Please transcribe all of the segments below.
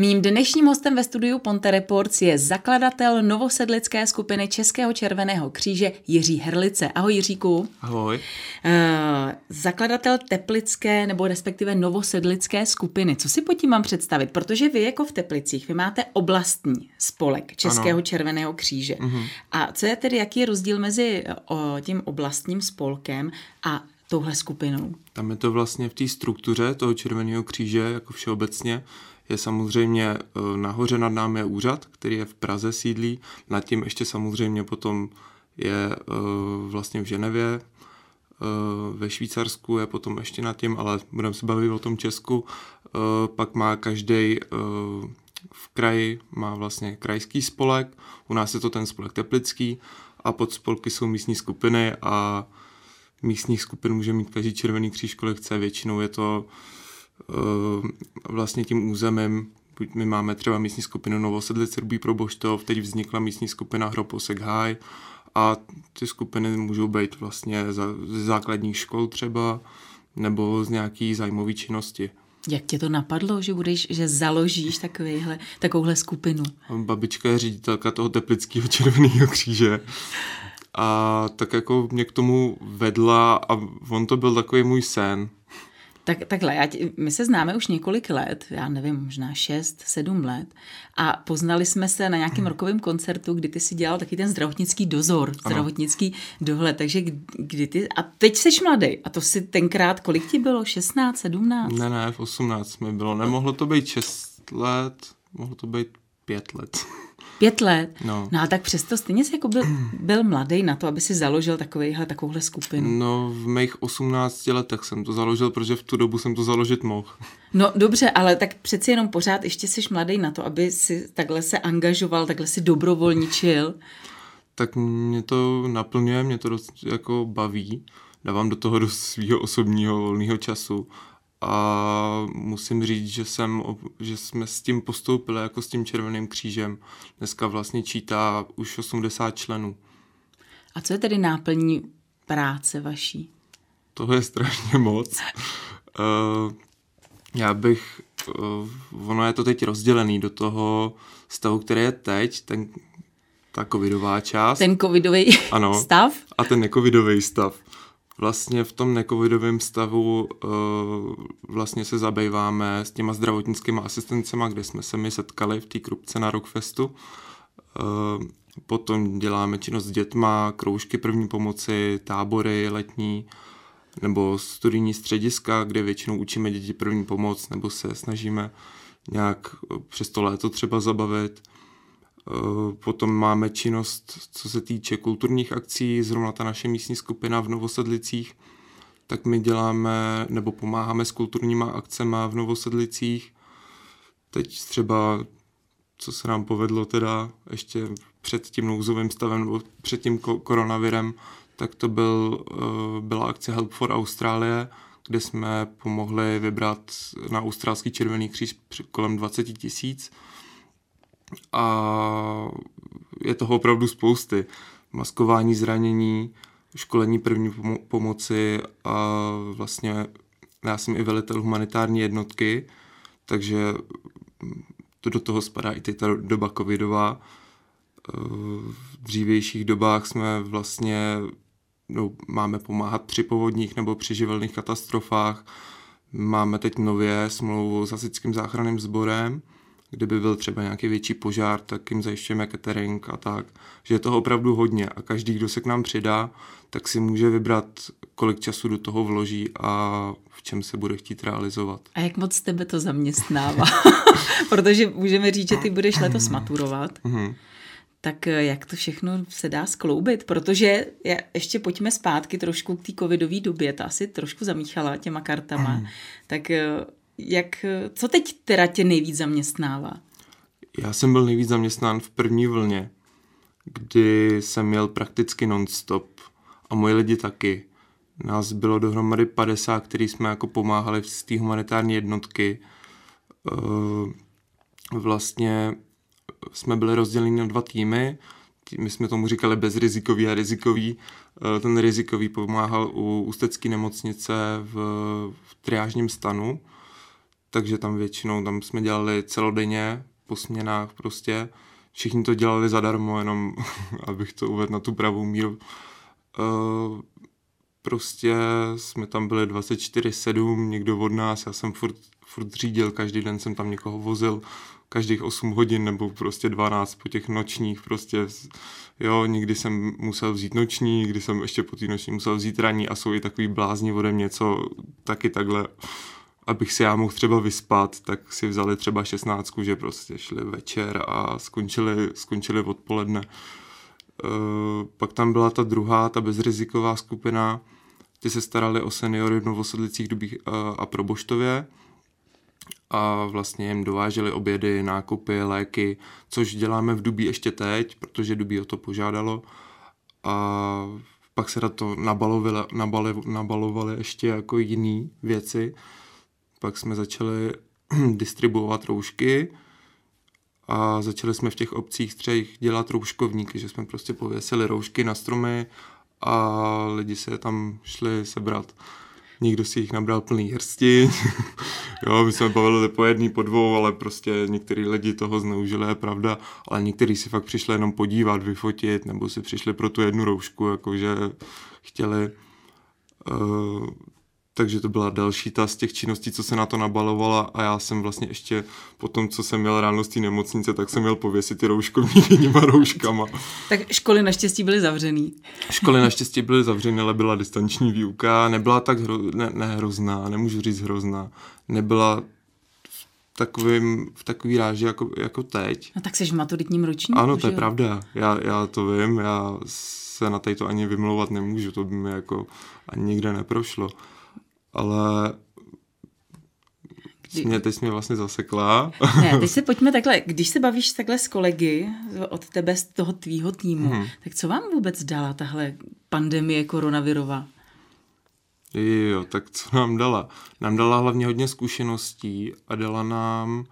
Mým dnešním hostem ve studiu Ponte Reports je zakladatel novosedlické skupiny Českého červeného kříže Jiří Herlice. Ahoj Jiříku. Ahoj. Uh, zakladatel teplické nebo respektive novosedlické skupiny. Co si pod tím mám představit? Protože vy jako v Teplicích, vy máte oblastní spolek Českého ano. červeného kříže. Uh-huh. A co je tedy, jaký je rozdíl mezi o, tím oblastním spolkem a touhle skupinou? Tam je to vlastně v té struktuře toho Červeného kříže, jako všeobecně, je samozřejmě e, nahoře nad námi je úřad, který je v Praze sídlí, nad tím ještě samozřejmě potom je e, vlastně v Ženevě, e, ve Švýcarsku je potom ještě nad tím, ale budeme se bavit o tom Česku. Pak má každý v kraji má vlastně krajský spolek, u nás je to ten spolek teplický a pod spolky jsou místní skupiny a místních skupin může mít každý červený kříž, kolik chce. Většinou je to uh, vlastně tím územím, my máme třeba místní skupinu Novosedlice Rubí pro Boštov, teď vznikla místní skupina Hroposek High a ty skupiny můžou být vlastně ze základních škol třeba nebo z nějaký zájmové činnosti. Jak tě to napadlo, že budeš, že založíš takovýhle, takovouhle skupinu? Babička je ředitelka toho teplického červeného kříže a tak jako mě k tomu vedla a on to byl takový můj sen. Tak, takhle, já tě, my se známe už několik let, já nevím, možná 6, 7 let a poznali jsme se na nějakém rokovém koncertu, kdy ty si dělal taky ten zdravotnický dozor, ano. zdravotnický dohled, takže kdy ty, a teď jsi mladý a to si tenkrát, kolik ti bylo, 16, 17? Ne, ne, v 18 mi bylo, nemohlo to být 6 let, mohlo to být 5 let. Pět let? No. no a tak přesto stejně jsi jako byl, byl mladý na to, aby si založil takovýhle, takovouhle skupinu. No v mých 18 letech jsem to založil, protože v tu dobu jsem to založit mohl. No dobře, ale tak přeci jenom pořád ještě jsi mladý na to, aby si takhle se angažoval, takhle si dobrovolničil. Tak mě to naplňuje, mě to dost jako baví. Dávám do toho do svého osobního volného času a musím říct, že, jsem, že jsme s tím postoupili jako s tím Červeným křížem. Dneska vlastně čítá už 80 členů. A co je tedy náplní práce vaší? Toho je strašně moc. uh, já bych, uh, ono je to teď rozdělený do toho stavu, který je teď, ten, ta covidová část. Ten covidový ano, stav? A ten necovidový stav vlastně v tom necovidovém stavu uh, vlastně se zabýváme s těma zdravotnickými asistencema, kde jsme se my setkali v té krupce na Rockfestu. Uh, potom děláme činnost s dětma, kroužky první pomoci, tábory letní, nebo studijní střediska, kde většinou učíme děti první pomoc, nebo se snažíme nějak přes to léto třeba zabavit. Eh, potom máme činnost, co se týče kulturních akcí, zrovna ta naše místní skupina v Novosedlicích, tak my děláme nebo pomáháme s kulturníma akcemi v Novosedlicích. Teď třeba, co se nám povedlo teda ještě před tím nouzovým stavem nebo před tím koronavirem, tak to byl, eh, byla akce Help for Austrálie, kde jsme pomohli vybrat na australský červený kříž kolem 20 tisíc a je toho opravdu spousty. Maskování zranění, školení první pomoci a vlastně já jsem i velitel humanitární jednotky, takže to do toho spadá i ta doba covidová. V dřívějších dobách jsme vlastně no, máme pomáhat při povodních nebo při živelných katastrofách. Máme teď nově smlouvu s Hasičským záchranným sborem, kdyby byl třeba nějaký větší požár, tak jim zajišťujeme catering a tak. Že je toho opravdu hodně a každý, kdo se k nám přidá, tak si může vybrat, kolik času do toho vloží a v čem se bude chtít realizovat. A jak moc tebe to zaměstnává? Protože můžeme říct, že ty budeš letos maturovat. Mm-hmm. Tak eh, jak to všechno se dá skloubit? Protože je, ještě pojďme zpátky trošku k té covidové době, ta asi trošku zamíchala těma kartama. Mm. Tak eh, jak, co teď teda tě nejvíc zaměstnává? Já jsem byl nejvíc zaměstnán v první vlně, kdy jsem měl prakticky non-stop a moji lidi taky. Nás bylo dohromady 50, který jsme jako pomáhali z té humanitární jednotky. Eh, vlastně jsme byli rozděleni na dva týmy, my jsme tomu říkali bezrizikový a rizikový. Eh, ten rizikový pomáhal u ústecké nemocnice v, v triážním stanu, takže tam většinou, tam jsme dělali celodenně po směnách prostě. Všichni to dělali zadarmo, jenom abych to uvedl na tu pravou míru. Uh, prostě jsme tam byli 24-7, někdo od nás, já jsem furt, furt řídil, každý den jsem tam někoho vozil, každých 8 hodin nebo prostě 12 po těch nočních prostě, jo, někdy jsem musel vzít noční, někdy jsem ještě po té noční musel vzít ranní a jsou i takový blázni ode mě, co taky takhle abych si já mohl třeba vyspat, tak si vzali třeba šestnáctku, že prostě šli večer a skončili, skončili odpoledne. Uh, pak tam byla ta druhá, ta bezriziková skupina, ty se starali o seniory v Novosedlicích Dubích uh, a Proboštově. A vlastně jim dováželi obědy, nákupy, léky, což děláme v Dubí ještě teď, protože Dubí o to požádalo. A pak se na to nabalovali, nabalovali, ještě jako jiné věci, pak jsme začali distribuovat roušky a začali jsme v těch obcích třech dělat rouškovníky, že jsme prostě pověsili roušky na stromy a lidi se tam šli sebrat. Někdo si jich nabral plný hrsti. jo, my jsme bavili po jedný, po dvou, ale prostě některý lidi toho zneužili, je pravda, ale někteří si fakt přišli jenom podívat, vyfotit, nebo si přišli pro tu jednu roušku, jakože chtěli. Uh, takže to byla další ta z těch činností, co se na to nabalovala a já jsem vlastně ještě po tom, co jsem měl ráno z té nemocnice, tak jsem měl pověsit ty rouškovní jinýma rouškama. Tak školy naštěstí byly zavřený. Školy naštěstí byly zavřené, ale byla distanční výuka, nebyla tak hro, ne, ne hrozná, nemůžu říct hrozná, nebyla takovým, v takový ráži jako, jako teď. No tak jsi v maturitním ročníku, Ano, to je jo? pravda, já, já to vím, já se na to ani vymlouvat nemůžu, to by mi jako ani nikde neprošlo ale Kdy... Mě, teď jsi mě vlastně zasekla. Ne, teď se pojďme takhle, když se bavíš takhle s kolegy od tebe, z toho tvýho týmu, hmm. tak co vám vůbec dala tahle pandemie koronavirová? Jo, tak co nám dala? Nám dala hlavně hodně zkušeností a dala nám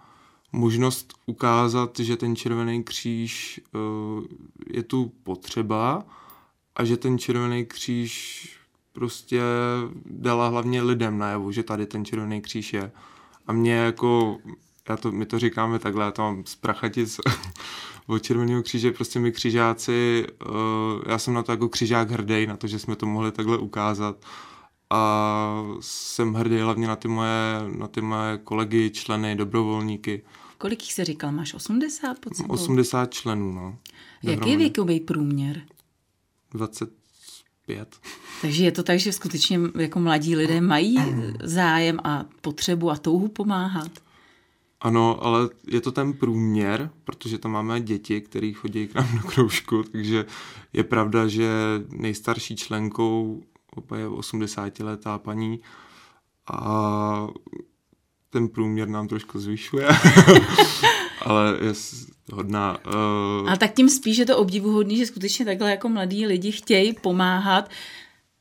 možnost ukázat, že ten Červený kříž uh, je tu potřeba a že ten Červený kříž prostě dala hlavně lidem najevu, že tady ten Červený kříž je. A mě jako, já to, my to říkáme takhle, já to mám z prachatic od Červeného kříže, prostě my křižáci, uh, já jsem na to jako křižák hrdý, na to, že jsme to mohli takhle ukázat a jsem hrdý hlavně na ty moje, na ty moje kolegy, členy, dobrovolníky. Kolik jich se říkal? Máš 80 pod sebou? 80 členů, no. Jaký je věkový průměr? 20, pět. Takže je to tak, že skutečně jako mladí lidé mají zájem a potřebu a touhu pomáhat? Ano, ale je to ten průměr, protože tam máme děti, které chodí k nám do kroužku, takže je pravda, že nejstarší členkou je 80 letá paní a ten průměr nám trošku zvyšuje, ale je hodná. Uh... Ale tak tím spíš je to obdivuhodný, že skutečně takhle jako mladí lidi chtějí pomáhat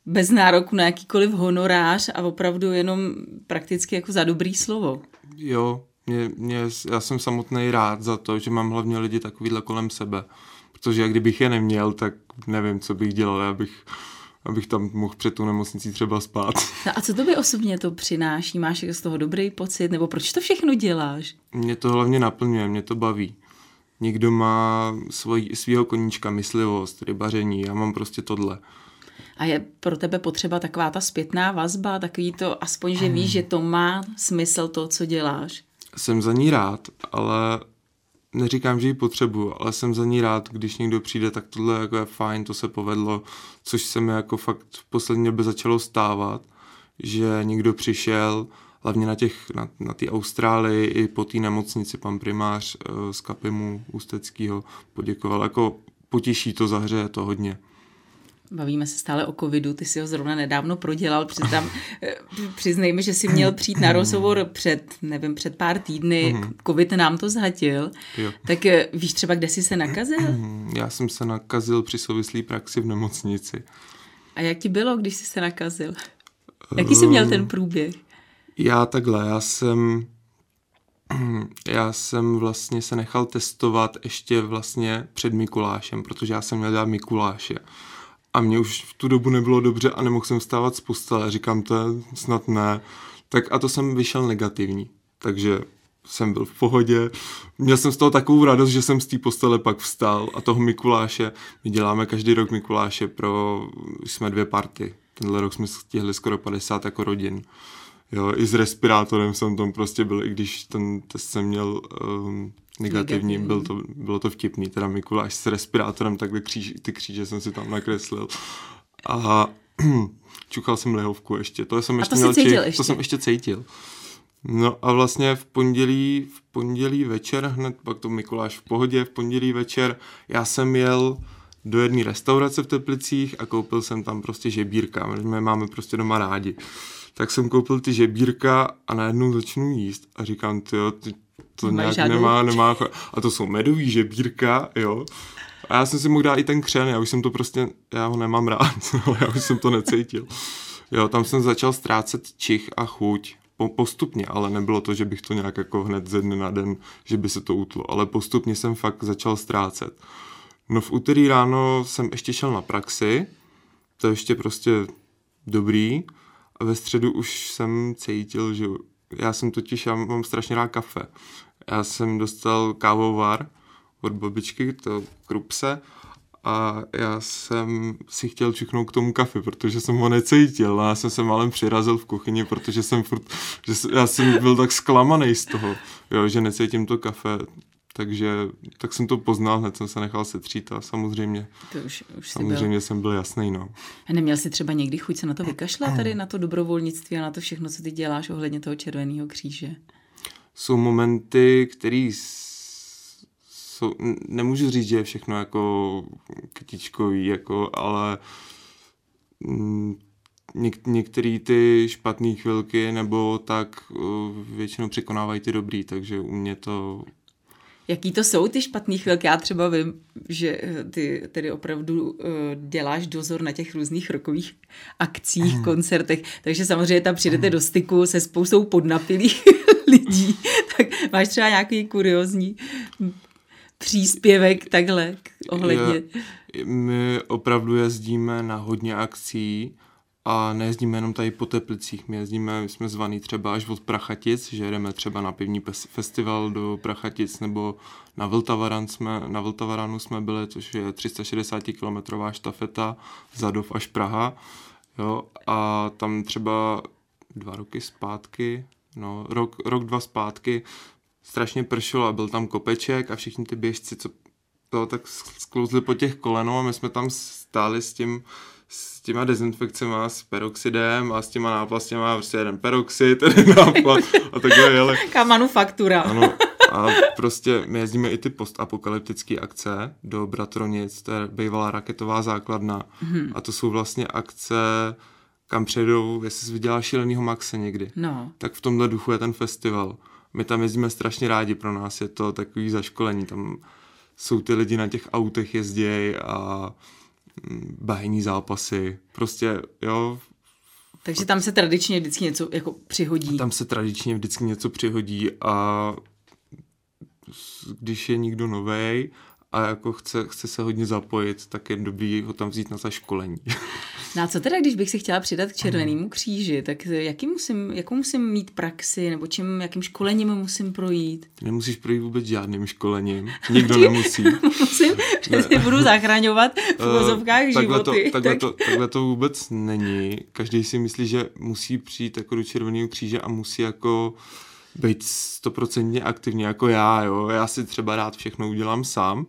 bez nároku na jakýkoliv honorář a opravdu jenom prakticky jako za dobrý slovo. Jo, mě, mě, já jsem samotný rád za to, že mám hlavně lidi takovýhle kolem sebe. Protože kdybych je neměl, tak nevím, co bych dělal, abych, abych tam mohl před tu nemocnicí třeba spát. No a co to by osobně to přináší? Máš z toho dobrý pocit? Nebo proč to všechno děláš? Mě to hlavně naplňuje, mě to baví. Někdo má svoj, svýho koníčka, myslivost, rybaření, já mám prostě tohle. A je pro tebe potřeba taková ta zpětná vazba, takový to, aspoň, že víš, že to má smysl to, co děláš? Jsem za ní rád, ale neříkám, že ji potřebuju, ale jsem za ní rád, když někdo přijde, tak tohle jako je fajn, to se povedlo, což se mi jako fakt v poslední době začalo stávat, že někdo přišel, hlavně na těch, na, na té Austrálii i po té nemocnici pan primář uh, z Kapimu Ústeckého poděkoval, jako potěší to, zahřeje to hodně. Bavíme se stále o covidu, ty si ho zrovna nedávno prodělal, přiznám, eh, přiznejme, že si měl přijít na rozhovor před, nevím, před pár týdny, mm-hmm. covid nám to zhatil, jo. tak eh, víš třeba, kde jsi se nakazil? Já jsem se nakazil při souvislý praxi v nemocnici. A jak ti bylo, když jsi se nakazil? Jaký jsi měl ten průběh? Já takhle, já jsem já jsem vlastně se nechal testovat ještě vlastně před Mikulášem, protože já jsem měl dělat Mikuláše. A mě už v tu dobu nebylo dobře a nemohl jsem vstávat z postele. Říkám, to snad ne. Tak a to jsem vyšel negativní. takže jsem byl v pohodě. Měl jsem z toho takovou radost, že jsem z té postele pak vstal a toho Mikuláše, my děláme každý rok Mikuláše pro, jsme dvě party. Tenhle rok jsme stihli skoro 50 jako rodin. Jo, i s respirátorem jsem tam prostě byl, i když ten test jsem měl um, negativní, byl to, bylo to vtipný, teda Mikuláš s respirátorem, takhle kříž, ty kříže jsem si tam nakreslil. A čukal jsem lehovku ještě, to jsem ještě to měl cítil čich, ještě. to jsem ještě cítil. No a vlastně v pondělí, v pondělí večer, hned pak to Mikuláš v pohodě, v pondělí večer já jsem jel do jedné restaurace v Teplicích a koupil jsem tam prostě žebírka, my máme prostě doma rádi. Tak jsem koupil ty žebírka a najednou začnu jíst a říkám, tyjo, ty, to Nemají nějak žádnou nemá, nemá, a to jsou medový žebírka, jo. A já jsem si mohl dát i ten křen, já už jsem to prostě, já ho nemám rád, ale já už jsem to necítil. Jo, tam jsem začal ztrácet čich a chuť po, postupně, ale nebylo to, že bych to nějak jako hned ze dne na den, že by se to utlo, ale postupně jsem fakt začal ztrácet. No v úterý ráno jsem ještě šel na praxi, to je ještě prostě dobrý, a ve středu už jsem cítil, že já jsem totiž, já mám strašně rád kafe. Já jsem dostal kávovar od babičky, to krupse, a já jsem si chtěl čuchnout k tomu kafe, protože jsem ho necítil. A já jsem se malem přirazil v kuchyni, protože jsem furt, že jsem, já jsem byl tak zklamaný z toho, jo, že necítím to kafe. Takže tak jsem to poznal, hned jsem se nechal setřít a samozřejmě, To už, už samozřejmě byl. jsem byl jasný, no. A neměl jsi třeba někdy chuť se na to vykašlat, tady na to dobrovolnictví a na to všechno, co ty děláš ohledně toho Červeného kříže? Jsou momenty, který s- jsou, nemůžu říct, že je všechno jako kytičkový, jako, ale mm, něk, některé ty špatné chvilky nebo tak uh, většinou překonávají ty dobrý, takže u mě to Jaký to jsou ty špatné chvilky? Já třeba vím, že eh, ty tedy opravdu uh, děláš dozor na těch různých rokových akcích, koncertech, takže samozřejmě tam přijdete do styku se spoustou podnapilých lidí. Tak máš třeba nějaký kuriozní příspěvek takhle ohledně... My opravdu jezdíme na hodně akcí a nejezdíme jenom tady po Teplicích, my jezdíme, my jsme zvaný třeba až od Prachatic, že jedeme třeba na pivní festival do Prachatic nebo na Vltavaran jsme, na Vltavaranu jsme byli, což je 360 kilometrová štafeta Zadov až Praha, jo, a tam třeba dva roky zpátky, no rok, rok dva zpátky strašně pršelo a byl tam kopeček a všichni ty běžci, co to tak sklouzli po těch kolenou a my jsme tam stáli s tím s těma dezinfekcema, s peroxidem a s těma náplastěma, prostě jeden peroxid, jeden náplast a takhle jeli. Jaká manufaktura. Ano, a prostě my jezdíme i ty postapokalyptické akce do Bratronic, to je bývalá raketová základna Mhm. a to jsou vlastně akce, kam přijedou, jestli jsi viděla Šílenýho Maxe někdy No, tak v tomhle duchu je ten festival. My tam jezdíme strašně rádi, pro nás je to takový zaškolení, tam jsou ty lidi na těch autech jezdějí a mm, bahení zápasy, prostě jo, takže tam se tradičně vždycky něco jako přihodí. tam se tradičně vždycky něco přihodí a když je někdo novej a jako chce, chce se hodně zapojit, tak je dobrý ho tam vzít na zaškolení. No a co teda, když bych se chtěla přidat k Červenému kříži, tak jaký musím, jakou musím mít praxi, nebo čím, jakým školením musím projít? Nemusíš projít vůbec žádným školením, nikdo nemusí. Musím, přesně budu zachraňovat v Eh, vozovkách takhle to, takhle, tak... to, takhle to vůbec není. Každý si myslí, že musí přijít jako do Červeného kříže a musí jako být stoprocentně aktivní jako já, jo. Já si třeba rád všechno udělám sám, uh,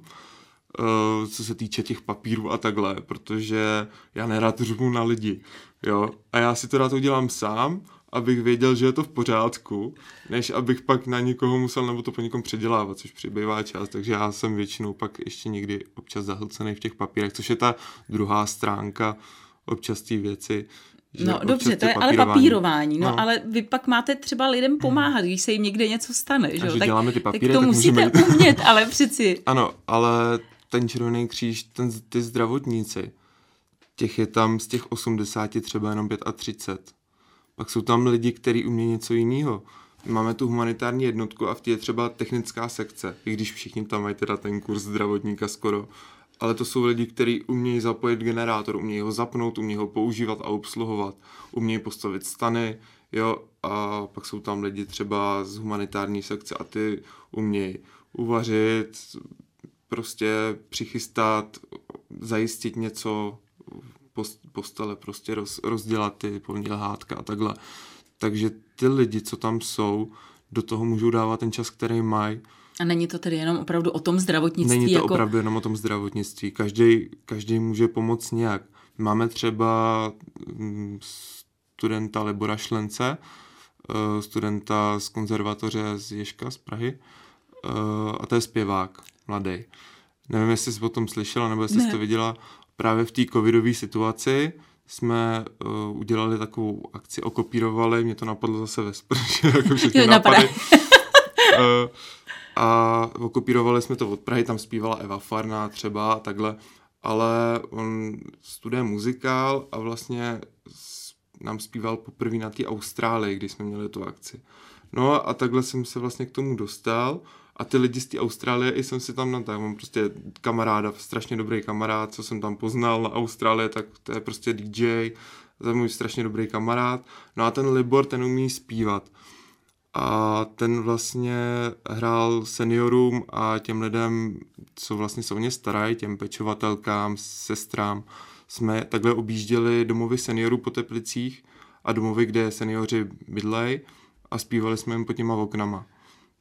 co se týče těch papírů a takhle, protože já nerad řvu na lidi, jo. A já si to rád udělám sám, abych věděl, že je to v pořádku, než abych pak na někoho musel nebo to po někom předělávat, což přibývá čas, takže já jsem většinou pak ještě někdy občas zahlcený v těch papírech, což je ta druhá stránka občas té věci. že No dobře, to je ale papírování, no, No. ale vy pak máte třeba lidem pomáhat, když se jim někde něco stane, že jo? že děláme ty tak papíry, to tak musíte můžeme- umět, ale přeci. Ano, ale ten Červený kříž, ten, ty zdravotníci, těch je tam z těch 80 třeba jenom 35. Pak jsou tam lidi, kteří umějí něco jiného. Máme tu humanitární jednotku a v té je třeba technická sekce, i když všichni tam mají teda ten kurz zdravotníka skoro. ale to jsou lidi, kteří umějí zapojit generátor, umějí ho zapnout, umějí ho používat a obsluhovat, umějí postavit stany, jo, a pak jsou tam lidi třeba z humanitární sekce a ty umějí uvařit, prostě přichystat, zajistit něco, postele, prostě roz, rozdělat ty polní lhátka a takhle. Takže ty lidi, co tam jsou, do toho můžou dávat ten čas, který mají. A není to tedy jenom opravdu o tom zdravotnictví? Není to jako... opravdu jenom o tom zdravotnictví. Každý, každý může pomoct nějak. Máme třeba mm, studenta Libora Šlence, eh, studenta z konzervatoře z Ježka z Prahy, eh, a to je zpěvák, mladý. Nevím, jestli jsi o tom slyšela, nebo jestli ne. jsi to viděla. Právě v té covidové situaci jsme uh, udělali takovou akci, okopírovali, mě to napadlo zase ve sprše, jako všechny nápady. uh, a okopírovali jsme to od Prahy, tam zpívala Eva Farná třeba a takhle, ale on studuje muzikál a vlastně nám zpíval poprvé na té Austrálii, když jsme měli tu akci. No a takhle jsem se vlastně k tomu dostal a ty lidi z té Austrálie, i jsem si tam na tak, mám prostě kamaráda, strašně dobrý kamarád, co jsem tam poznal na Austrálie, tak to je prostě DJ, to je můj strašně dobrý kamarád. No a ten Libor, ten umí zpívat. A ten vlastně hrál seniorům a těm lidem, co vlastně se o ně starají, těm pečovatelkám, sestrám, jsme takhle objížděli domovy seniorů po Teplicích a domovy, kde seniori bydlej a zpívali jsme jim pod těma oknama.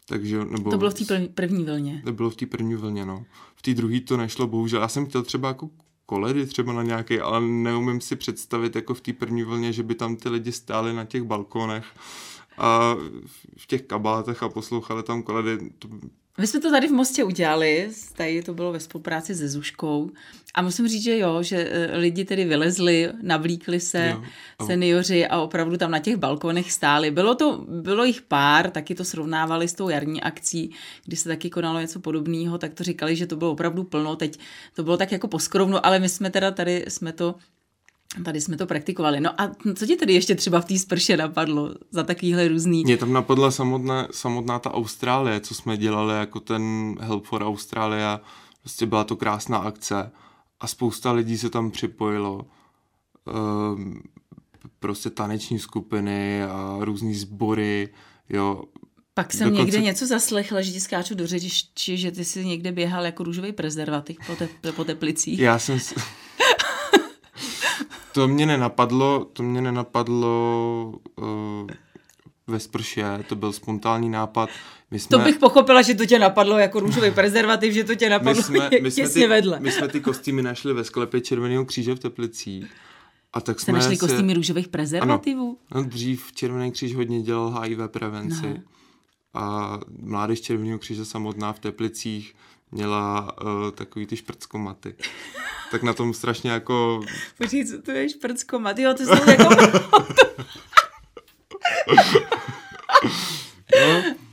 Takže, nebo, to bylo v té první vlně. To bylo v té první vlně, no. V té druhé to nešlo, bohužel. Já jsem chtěl třeba jako koledy třeba na nějaký, ale neumím si představit jako v té první vlně, že by tam ty lidi stáli na těch balkonech a v těch kabátech a poslouchali tam koledy. To my jsme to tady v Mostě udělali, tady to bylo ve spolupráci se Zuškou a musím říct, že jo, že e, lidi tedy vylezli, navlíkli se jo. seniori a opravdu tam na těch balkonech stáli. Bylo to, bylo jich pár, taky to srovnávali s tou jarní akcí, kdy se taky konalo něco podobného, tak to říkali, že to bylo opravdu plno, teď to bylo tak jako poskrovno, ale my jsme teda tady, jsme to Tady jsme to praktikovali. No a co ti tedy ještě třeba v té sprše napadlo za takovýhle různý? Mě tam napadla samotná, samotná ta Austrálie, co jsme dělali jako ten Help for Australia. Prostě byla to krásná akce a spousta lidí se tam připojilo. Ehm, prostě taneční skupiny a různý sbory, jo. Pak jsem Dokonce... někde něco zaslechla, že ti skáču do řeči, že ty jsi někde běhal jako růžový prezervativ po, te, po teplicích. Já jsem... to mě nenapadlo, to mě nenapadlo uh, ve sprše, to byl spontánní nápad. My jsme, to bych pochopila, že to tě napadlo jako růžový prezervativ, že to tě napadlo my jsme, my jsme ty, vedle. My jsme ty kostýmy našli ve sklepě Červeného kříže v Teplicích. A tak jsme našli se... kostýmy růžových prezervativů? Ano, no, dřív Červený kříž hodně dělal HIV prevenci. No. A Mládež Červeného kříže samotná v Teplicích měla uh, takový ty šprckomaty. tak na tom strašně jako... Počkej, co to je šprckomat? Jo, to jsou jako... no,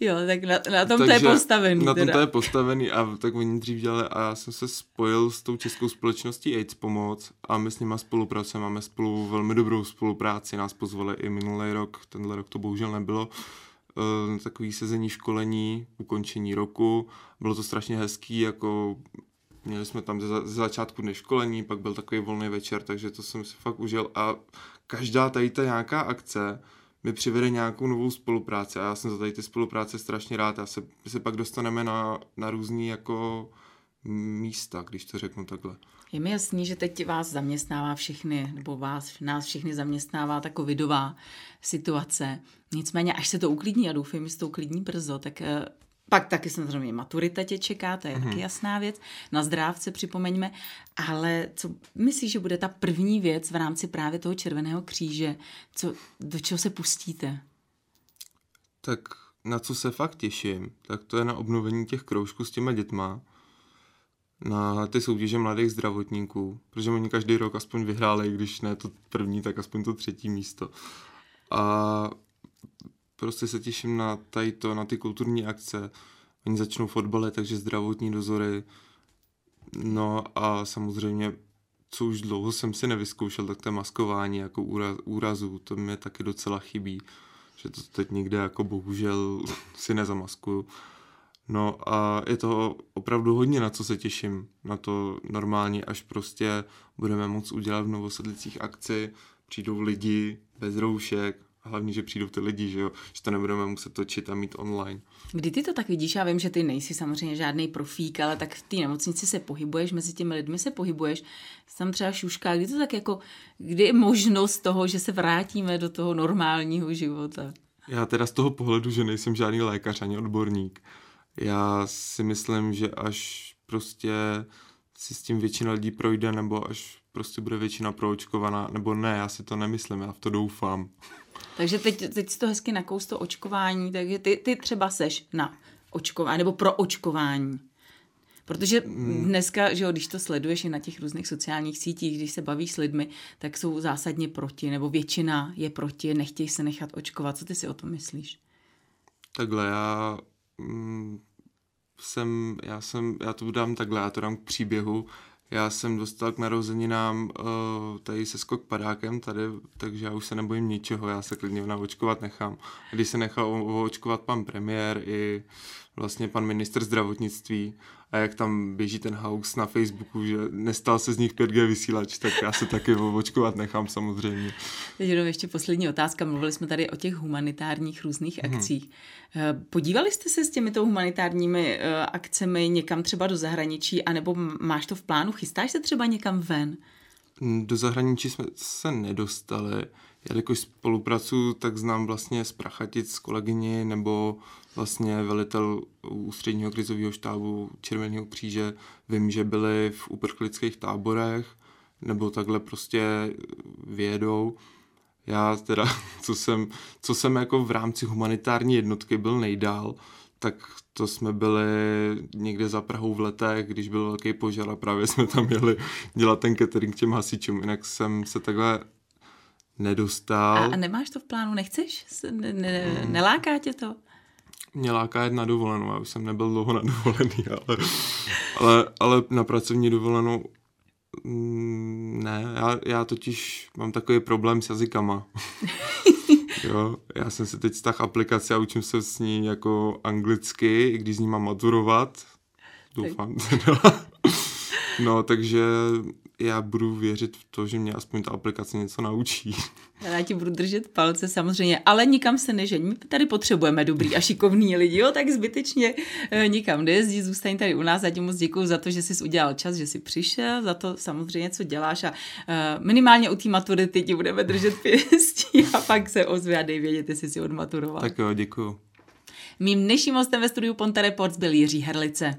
Jo, tak na, na tom Takže to je postavený. Na tom teda. to je postavený a tak oni dřív dělali a já jsem se spojil s tou českou společností AIDS Pomoc a my s nimi spolupracujeme, máme spolu velmi dobrou spolupráci, nás pozvali i minulý rok, tenhle rok to bohužel nebylo, uh, takový sezení školení, ukončení roku. Bylo to strašně hezký, jako měli jsme tam ze, začátku dne školení, pak byl takový volný večer, takže to jsem si fakt užil a každá tady ta nějaká akce mi přivede nějakou novou spolupráci a já jsem za tady ty spolupráce strašně rád. Já se, se pak dostaneme na, na různý jako místa, když to řeknu takhle. Je mi jasný, že teď vás zaměstnává všechny, nebo vás, nás všechny zaměstnává ta covidová situace. Nicméně, až se to uklidní, a doufám, že se to uklidní brzo, tak eh, pak taky samozřejmě maturita tě čeká, to je mm-hmm. taky jasná věc. Na zdrávce připomeňme. Ale co myslíš, že bude ta první věc v rámci právě toho Červeného kříže? Co, do čeho se pustíte? Tak na co se fakt těším, tak to je na obnovení těch kroužků s těma dětma na ty soutěže mladých zdravotníků, protože oni každý rok aspoň vyhráli, když ne to první, tak aspoň to třetí místo. A prostě se těším na tady to, na ty kulturní akce. Oni začnou fotbaly, takže zdravotní dozory. No a samozřejmě, co už dlouho jsem si nevyzkoušel, tak to maskování jako úraz, úrazu, to mě taky docela chybí. Že to teď nikde jako bohužel si nezamaskuju. No a je to opravdu hodně, na co se těším. Na to normálně, až prostě budeme moct udělat v Novosedlicích akci, přijdou lidi bez roušek, a hlavně, že přijdou ty lidi, že jo, že to nebudeme muset točit a mít online. Kdy ty to tak vidíš? Já vím, že ty nejsi samozřejmě žádný profík, ale tak v té nemocnici se pohybuješ, mezi těmi lidmi se pohybuješ, tam třeba šušká, kdy to tak jako, kdy je možnost toho, že se vrátíme do toho normálního života? Já teda z toho pohledu, že nejsem žádný lékař ani odborník, já si myslím, že až prostě si s tím většina lidí projde, nebo až prostě bude většina proočkovaná, nebo ne, já si to nemyslím, já v to doufám. Takže teď, teď si to hezky nakous to očkování, takže ty, ty třeba seš na očkování, nebo pro očkování. Protože hmm. dneska, že jo, když to sleduješ i na těch různých sociálních sítích, když se bavíš s lidmi, tak jsou zásadně proti, nebo většina je proti, nechtějí se nechat očkovat. Co ty si o tom myslíš? Takhle, já mm, jsem, já jsem, já to dám takhle, já to dám k příběhu. Já jsem dostal k narozeninám uh, tady se skok padákem tady, takže já už se nebojím ničeho, já se klidně naočkovat nechám. Když se nechal očkovat pan premiér i vlastně pan minister zdravotnictví, a jak tam běží ten hoax na Facebooku, že nestal se z nich 5G vysílač, tak já se taky očkovat nechám samozřejmě. Teď jenom ještě poslední otázka. Mluvili jsme tady o těch humanitárních různých hmm. akcích. Podívali jste se s těmito humanitárními eh, akcemi někam třeba do zahraničí, anebo máš to v plánu? Chystáš se třeba někam ven? Do zahraničí jsme se nedostali. Jelikož spolupracuju, tak znám vlastně z Prachatic kolegyni nebo vlastně velitel ústředního krizového štábu Červeného kříže. Vím, že byli v uprchlických táborech nebo takhle prostě vědou. Já teda, co jsem, co jsem jako v rámci humanitární jednotky byl nejdál, tak to jsme byli někde za Prahou v letech, když byl velký požár a právě jsme tam měli dělat ten catering těm hasičům. Jinak jsem se takhle nedostal. A, a nemáš to v plánu, nechceš? Ne, ne, hmm. Neláká tě to? Mě láká jet na dovolenou, já už jsem nebyl dlouho na dovolený, ale, ale, ale na pracovní dovolenou mm, ne, já, já totiž mám takový problém s jazykama. jo, já jsem si teď stáhl aplikaci a učím se s ní jako anglicky, i když z ní mám maturovat. Doufám. no, takže já budu věřit v to, že mě aspoň ta aplikace něco naučí. Já ti budu držet palce samozřejmě, ale nikam se nežeň. My tady potřebujeme dobrý a šikovný lidi, jo, tak zbytečně e, nikam nejezdí, zůstaň tady u nás. Já ti moc děkuji za to, že jsi udělal čas, že jsi přišel, za to samozřejmě, co děláš a e, minimálně u té maturity ti budeme držet pěstí a pak se ozve a dej vědět, jestli si odmaturoval. Tak jo, děkuji. Mým dnešním hostem ve studiu Ponte Reports byl Jiří Herlice.